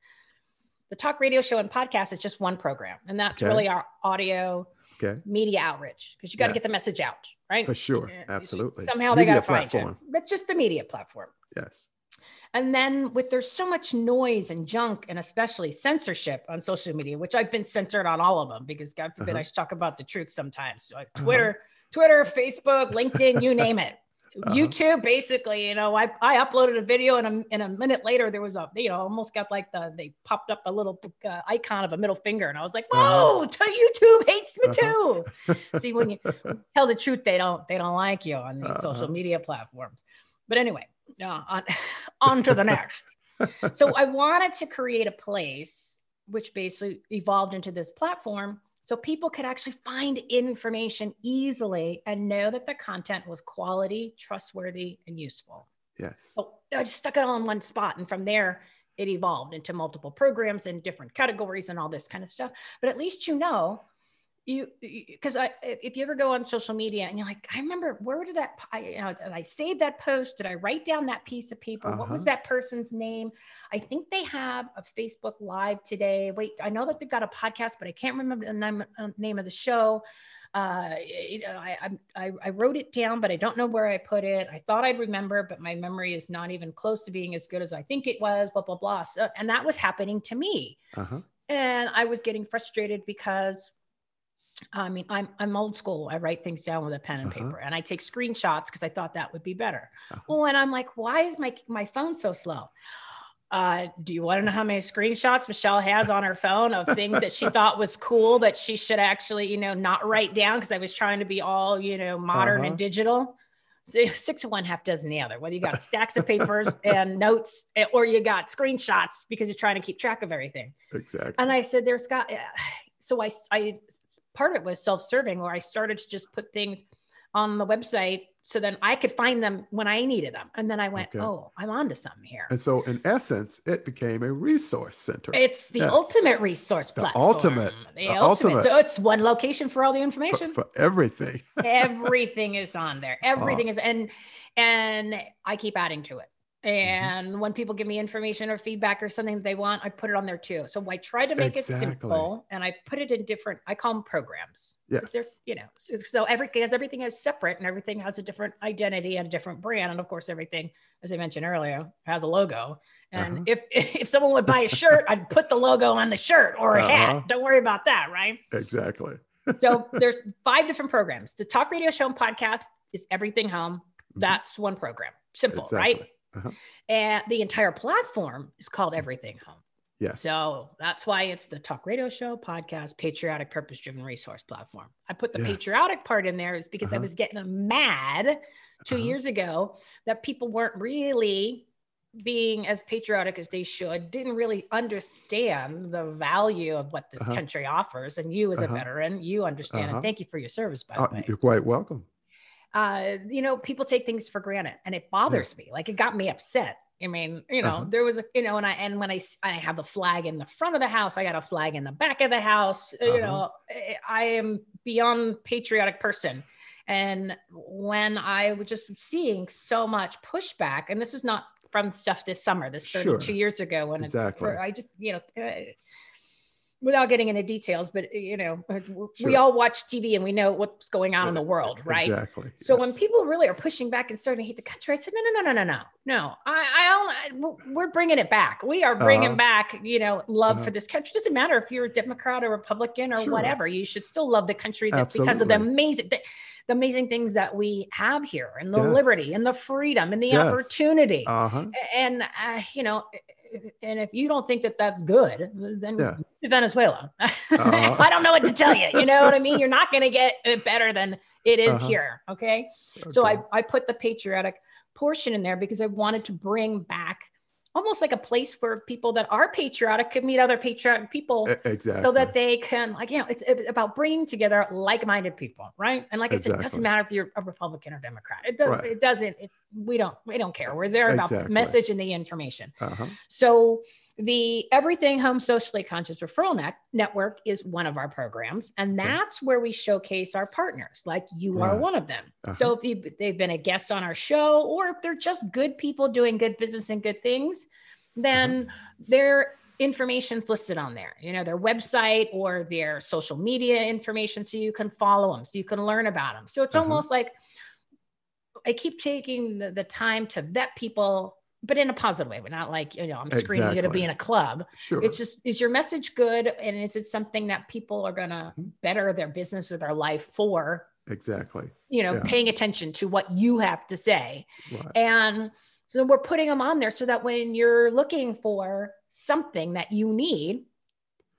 The talk radio show and podcast is just one program, and that's Okay. really our audio Okay. media outreach because you got to get the message out, right? For sure. Absolutely. Somehow they got to find platform. you. But just the media platform. Yes. And then with there's so much noise and junk and especially censorship on social media, which I've been censored on all of them because God forbid Uh-huh. I should talk about the truth sometimes. So like Twitter, Twitter, Facebook, LinkedIn, you name it. Uh-huh. YouTube, basically, you know, I, I uploaded a video and a, and a minute later there was a, you know, almost got like the, they popped up a little uh, icon of a middle finger. And I was like, whoa, Uh-huh. YouTube hates me Uh-huh. too. See, when you tell the truth, they don't, they don't like you on these social Uh-huh. media platforms. But anyway, uh, on, on to the next. so I wanted to create a place which basically evolved into this platform so people could actually find information easily and know that the content was quality, trustworthy, and useful. Yes. So I just stuck it all in one spot. And from there, it evolved into multiple programs and different categories and all this kind of stuff. But at least you know, you because I if you ever go on social media and you're like, I remember where did that I, you know did I save that post? Did I write down that piece of paper? What was Uh-huh. that person's name? I think they have a Facebook Live today. Wait, I know that they've got a podcast, but I can't remember the name, uh, name of the show. Uh, you know, I, I I wrote it down, but I don't know where I put it. I thought I'd remember, but my memory is not even close to being as good as I think it was. Blah blah blah. So, and that was happening to me Uh-huh. and I was getting frustrated because I mean I'm I'm old school. I write things down with a pen and Uh-huh. paper and I take screenshots because I thought that would be better. Uh-huh. Well, and I'm like, why is my my phone so slow? Uh, do you want to know how many screenshots Michelle has on her phone of things that she thought was cool that she should actually, you know, not write down because I was trying to be all, you know, modern Uh-huh. and digital. So six of one, half dozen the other. Whether you got stacks of papers and notes, eh, or you got screenshots because you're trying to keep track of everything. Exactly. And I said, "There's got." So I, I part of it was self-serving, where I started to just put things on the website so then I could find them when I needed them. And then I went, okay. oh, I'm onto something here. And so, in essence, it became a resource center. It's the yes. ultimate resource the platform. Ultimate, the, the ultimate. ultimate. So it's one location for all the information. For, for everything. everything is on there. Uh-huh. Everything is, and and I keep adding to it. Mm-hmm. And mm-hmm. when people give me information or feedback or something they want, I put it on there too. So I try to make exactly. it simple and I put it in different, I call them programs. Yes. You know, so, so everything has everything is separate and everything has a different identity and a different brand. And of course, everything, as I mentioned earlier, has a logo. And uh-huh. if if someone would buy a shirt, I'd put the logo on the shirt or a uh-huh. hat. Don't worry about that, right? Exactly. so there's five different programs. The Talk Radio Show and Podcast is Everything Home. That's one program. Simple, exactly. right? Uh-huh. And the entire platform is called Everything Home. Yes. So that's why it's the talk radio show, podcast, patriotic, purpose driven resource platform. I put the yes. patriotic part in there is because uh-huh. I was getting mad 2 uh-huh. years ago that people weren't really being as patriotic as they should, didn't really understand the value of what this uh-huh. country offers. And you, as a uh-huh. veteran, you understand. And uh-huh. thank you for your service, by the uh, way. You're quite welcome uh, you know, people take things for granted and it bothers yeah. me. Like it got me upset. I mean, you know, uh-huh. there was a, you know, and I, and when I, I have a flag in the front of the house, I got a flag in the back of the house, uh-huh. you know, I am beyond patriotic person. And when I was just seeing so much pushback, and this is not from stuff this summer, this 32 sure. years ago when exactly. I just, you know, uh, without getting into details, but you know, uh, sure. we all watch TV and we know what's going on in the world, right? Exactly. So yes. when people really are pushing back and starting to hate the country, I said, no, no, no, no, no, no, no. I, I don't. We're bringing it back. We are bringing uh, back, you know, love uh, for this country. It doesn't matter if you're a Democrat or Republican or sure. whatever. You should still love the country that, because of the amazing. The, the amazing things that we have here and the yes. liberty and the freedom and the yes. opportunity uh-huh. and uh, you know and if you don't think that that's good, then yeah. Venezuela. Uh-huh. I don't know what to tell you. You know what I mean? You're not going to get it better than it is uh-huh. here. Okay? okay. So I, I put the patriotic portion in there because I wanted to bring back almost like a place where people that are patriotic could meet other patriotic people exactly. so that they can like you know it's about bringing together like-minded people right and like exactly. i said it doesn't matter if you're a republican or democrat it, does, right. it doesn't it, we don't we don't care we're there about exactly. message and the information uh-huh. so the everything home socially conscious referral net network is one of our programs and that's where we showcase our partners like you are one of them uh-huh. so if they've been a guest on our show or if they're just good people doing good business and good things then uh-huh. their information's listed on there you know their website or their social media information so you can follow them so you can learn about them so it's uh-huh. almost like i keep taking the, the time to vet people but in a positive way. We're not like, you know, I'm screaming exactly. you to be in a club. Sure. It's just, is your message good? And is it something that people are going to mm-hmm. better their business or their life for? Exactly. You know, yeah. paying attention to what you have to say. Right. And so we're putting them on there so that when you're looking for something that you need,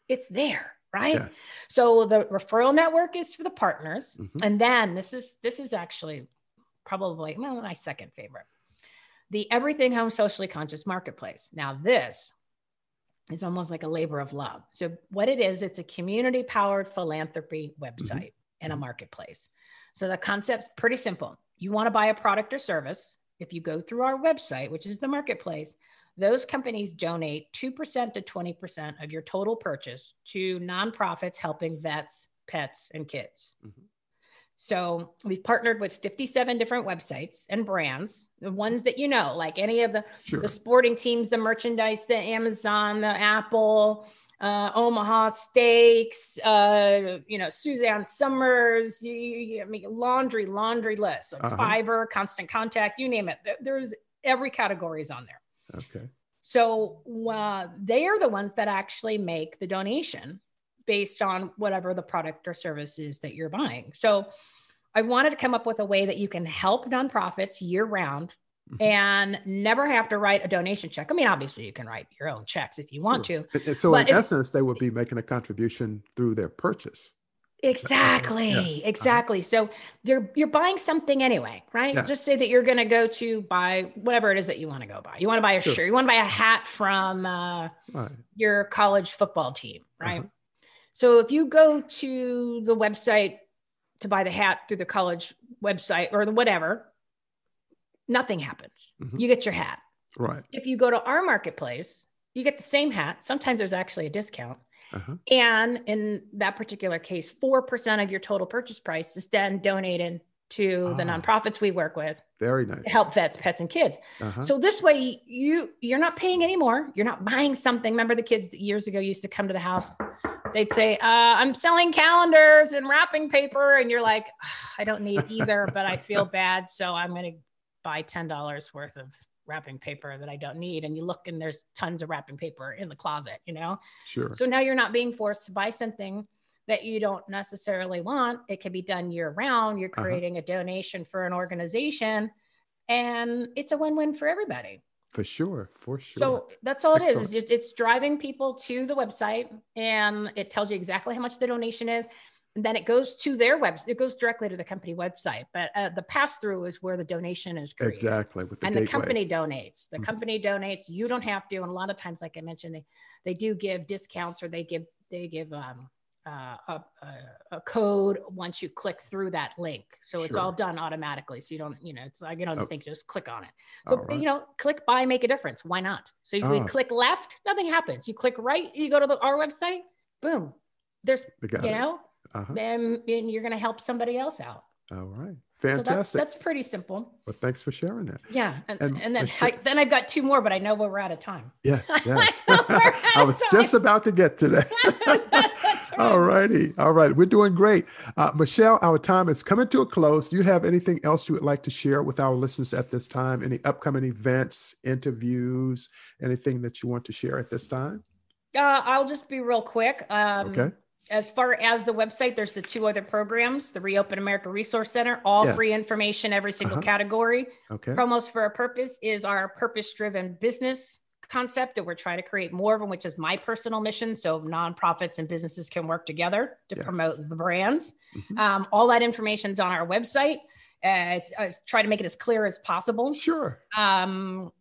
it's there right yes. so the referral network is for the partners mm-hmm. and then this is this is actually probably well, my second favorite the Everything Home Socially Conscious Marketplace. Now, this is almost like a labor of love. So, what it is, it's a community powered philanthropy website mm-hmm. and a marketplace. So, the concept's pretty simple. You want to buy a product or service. If you go through our website, which is the marketplace, those companies donate 2% to 20% of your total purchase to nonprofits helping vets, pets, and kids. Mm-hmm. So we've partnered with 57 different websites and brands, the ones that you know, like any of the, sure. the sporting teams, the merchandise, the Amazon, the Apple, uh, Omaha Steaks, uh, you know, Suzanne Somers, you, you, I mean, laundry, laundry list, like uh-huh. Fiverr, Constant Contact, you name it. There's every category is on there. Okay. So uh, they are the ones that actually make the donation based on whatever the product or service is that you're buying. So I wanted to come up with a way that you can help nonprofits year round mm-hmm. and never have to write a donation check. I mean, obviously you can write your own checks if you want sure. to. So in essence, they would be making a contribution through their purchase. Exactly. Yeah. Exactly. Uh-huh. So you're you're buying something anyway, right? Yes. Just say that you're going to go to buy whatever it is that you want to go buy. You want to buy a sure. shirt. You want to buy a hat from uh, right. your college football team, right? Uh-huh. So if you go to the website to buy the hat through the college website or the whatever, nothing happens. Mm-hmm. You get your hat. Right. If you go to our marketplace, you get the same hat. Sometimes there's actually a discount. Uh-huh. And in that particular case, 4% of your total purchase price is then donated to the ah. nonprofits we work with. Very nice. To help vets, pets, and kids. Uh-huh. So this way you you're not paying anymore. You're not buying something. Remember the kids that years ago used to come to the house. They'd say, uh, I'm selling calendars and wrapping paper. And you're like, I don't need either, but I feel bad. So I'm going to buy $10 worth of wrapping paper that I don't need. And you look and there's tons of wrapping paper in the closet, you know? Sure. So now you're not being forced to buy something that you don't necessarily want. It can be done year round. You're uh-huh. creating uh-huh. a donation for an organization and it's a win-win for everybody. For sure, for sure. So that's all Excellent. it is. It's driving people to the website and it tells you exactly how much the donation is then it goes to their website. It goes directly to the company website, but uh, the pass through is where the donation is created. Exactly. The and gateway. the company donates. The mm-hmm. company donates. You don't have to. And a lot of times, like I mentioned, they, they do give discounts or they give, they give, um, uh, a, a, code once you click through that link. So it's all done automatically. So you don't, you know, it's like, you don't oh. think just click on it. So, right. you know, click buy, make a difference. Why not? So you oh. click left, nothing happens. You click right, you go to the, our website, boom. There's, you know, uh-huh. then you're going to help somebody else out. All right. Fantastic. So that's, that's, pretty simple. Well, thanks for sharing that. Yeah, and, and, and then I, then I've got two more, but I know we're out of time. Yes, yes. I was just about to get to that. All righty, all right. We're doing great, uh, Michelle. Our time is coming to a close. Do you have anything else you would like to share with our listeners at this time? Any upcoming events, interviews, anything that you want to share at this time? Uh, I'll just be real quick. Um, okay as far as the website, there's the two other programs, the Reopen America Resource Center, all yes. free information, every single uh-huh. category. Okay. Promos for a Purpose is our purpose driven business concept that we're trying to create more of them, which is my personal mission. So nonprofits and businesses can work together to yes. promote the brands. Mm-hmm. Um, all that information is on our website. Uh, uh, try to make it as clear as possible. Sure. Um,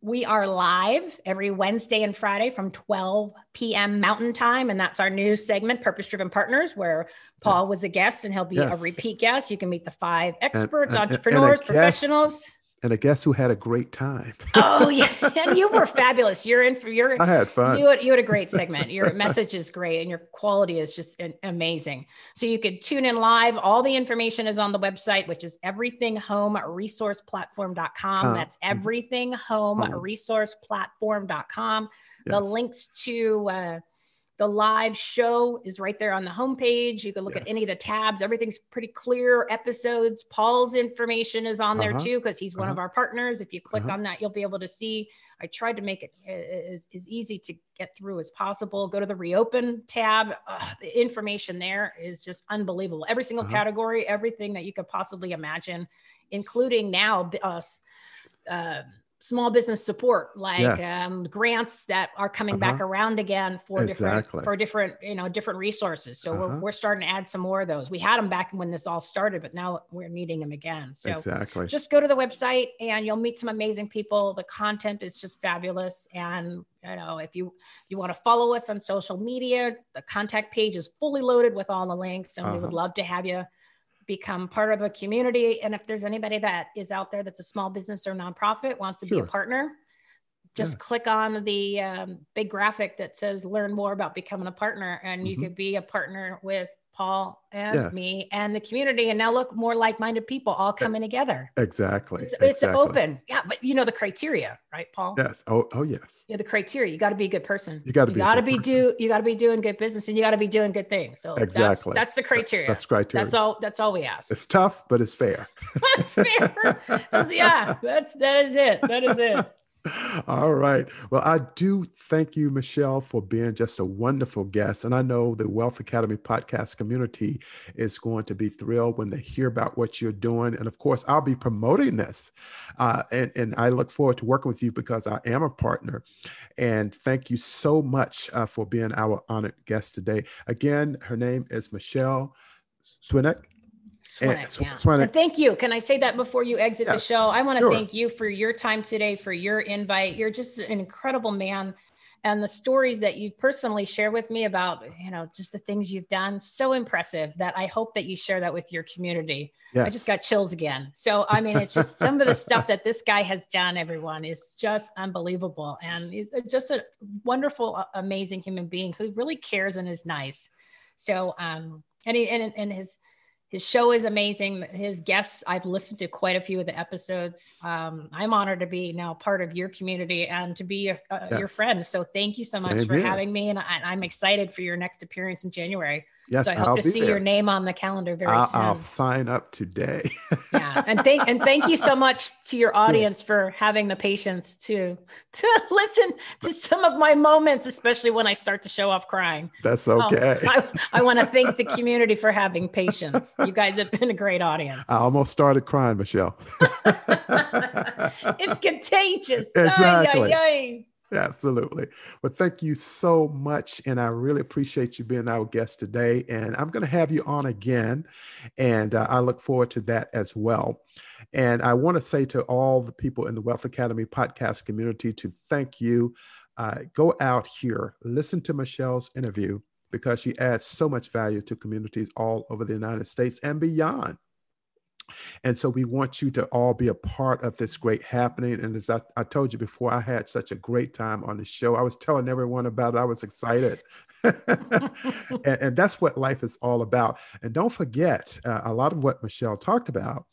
we are live every Wednesday and Friday from 12 p.m. Mountain Time. And that's our new segment, Purpose Driven Partners, where Paul yes. was a guest and he'll be yes. a repeat guest. You can meet the five experts, and, and, entrepreneurs, and professionals and I guess who had a great time. oh yeah, and you were fabulous. You're in for your. I had fun. You had, you had a great segment. Your message is great, and your quality is just amazing. So you could tune in live. All the information is on the website, which is everythinghomeresourceplatform.com. Uh, That's everythinghomeresourceplatform.com. Yes. The links to. Uh, the live show is right there on the homepage. You can look yes. at any of the tabs. Everything's pretty clear. Episodes. Paul's information is on uh-huh. there too because he's one uh-huh. of our partners. If you click uh-huh. on that, you'll be able to see. I tried to make it as, as easy to get through as possible. Go to the reopen tab. the information there is just unbelievable. Every single uh-huh. category, everything that you could possibly imagine, including now us. Uh, small business support like yes. um, grants that are coming uh-huh. back around again for exactly. different for different you know different resources so uh-huh. we're, we're starting to add some more of those we had them back when this all started but now we're needing them again so exactly just go to the website and you'll meet some amazing people the content is just fabulous and you know if you you want to follow us on social media the contact page is fully loaded with all the links and uh-huh. we would uh-huh. love to have you become part of a community. And if there's anybody that is out there that's a small business or nonprofit wants to sure. be a partner, just yes. click on the um, big graphic that says learn more about becoming a partner and mm-hmm. you could be a partner with Paul and yes. me and the community. And now look more like-minded people all coming together. Exactly. It's, exactly. it's open. Yeah. But you know, the criteria, right, Paul? Yes. Oh, oh yes. Yeah. The criteria, you got to be a good person. You got to be, got to be do, you got to be doing good business and you got to be doing good things. So exactly. That's, that's the criteria. That's criteria. That's all, that's all we ask. It's tough, but it's fair. it's fair. yeah. That's, that is it. That is it. All right. Well, I do thank you, Michelle, for being just a wonderful guest. And I know the Wealth Academy podcast community is going to be thrilled when they hear about what you're doing. And of course, I'll be promoting this. Uh, and, and I look forward to working with you because I am a partner. And thank you so much uh, for being our honored guest today. Again, her name is Michelle Swinick. Swinick, yeah. And thank you. Can I say that before you exit yes, the show? I want to sure. thank you for your time today, for your invite. You're just an incredible man. And the stories that you personally share with me about, you know, just the things you've done, so impressive that I hope that you share that with your community. Yes. I just got chills again. So, I mean, it's just some of the stuff that this guy has done, everyone, is just unbelievable. And he's just a wonderful, amazing human being who really cares and is nice. So, um, and he, and, and his, his show is amazing. His guests, I've listened to quite a few of the episodes. Um, I'm honored to be now part of your community and to be a, a, yes. your friend. So thank you so much Same for here. having me. And I, am excited for your next appearance in January. Yes, so I hope I'll to see there. your name on the calendar very I'll, soon. I'll sign up today. yeah, and thank and thank you so much to your audience for having the patience to to listen to some of my moments, especially when I start to show off crying. That's oh, okay. Oh, I, I want to thank the community for having patience. You guys have been a great audience. I almost started crying, Michelle. it's contagious. Exactly. Ay, ay, ay. Absolutely. Well, thank you so much. And I really appreciate you being our guest today. And I'm going to have you on again. And uh, I look forward to that as well. And I want to say to all the people in the Wealth Academy podcast community to thank you. Uh, go out here, listen to Michelle's interview because she adds so much value to communities all over the United States and beyond. And so we want you to all be a part of this great happening. And as I, I, told you before, I had such a great time on the show. I was telling everyone about it. I was excited. and, and, that's what life is all about. And don't forget, uh, a lot of what Michelle talked about,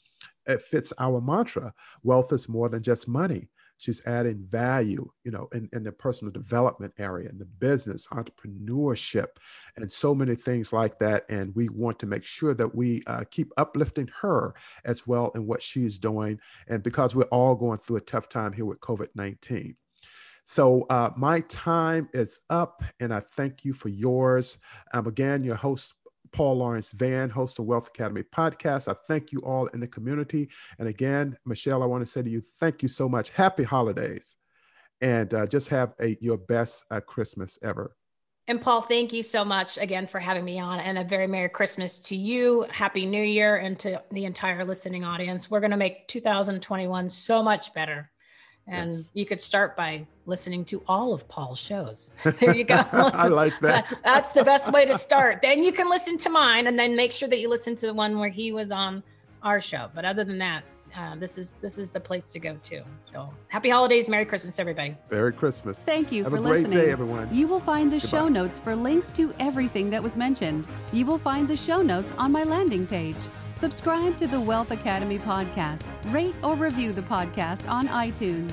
it fits our mantra wealth is more than just money she's adding value you know in, in the personal development area in the business entrepreneurship and so many things like that. And we want to make sure that we uh, keep uplifting her as well in what she's doing. And because we're all going through a tough time here with covid-19 so uh, my time is up, and I thank you for yours. I'm again your host, Paul Lawrence Van, host of Wealth Academy podcast. I thank you all in the community. And again, Michelle, I want to say to you, thank you so much. Happy holidays. And uh, just have a, your best uh, Christmas ever. And Paul, thank you so much again for having me on and a very Merry Christmas to you. Happy New Year and to the entire listening audience. We're going to make 2021 so much better. And yes. you could start by listening to all of Paul's shows. There you go. I like that. That's the best way to start. Then you can listen to mine and then make sure that you listen to the one where he was on our show. But other than that, uh, this is this is the place to go to. So happy holidays, Merry Christmas, everybody. Merry Christmas. Thank you Have for a listening. Great day, everyone. You will find the Goodbye. show notes for links to everything that was mentioned. You will find the show notes on my landing page. Subscribe to the Wealth Academy podcast. Rate or review the podcast on iTunes.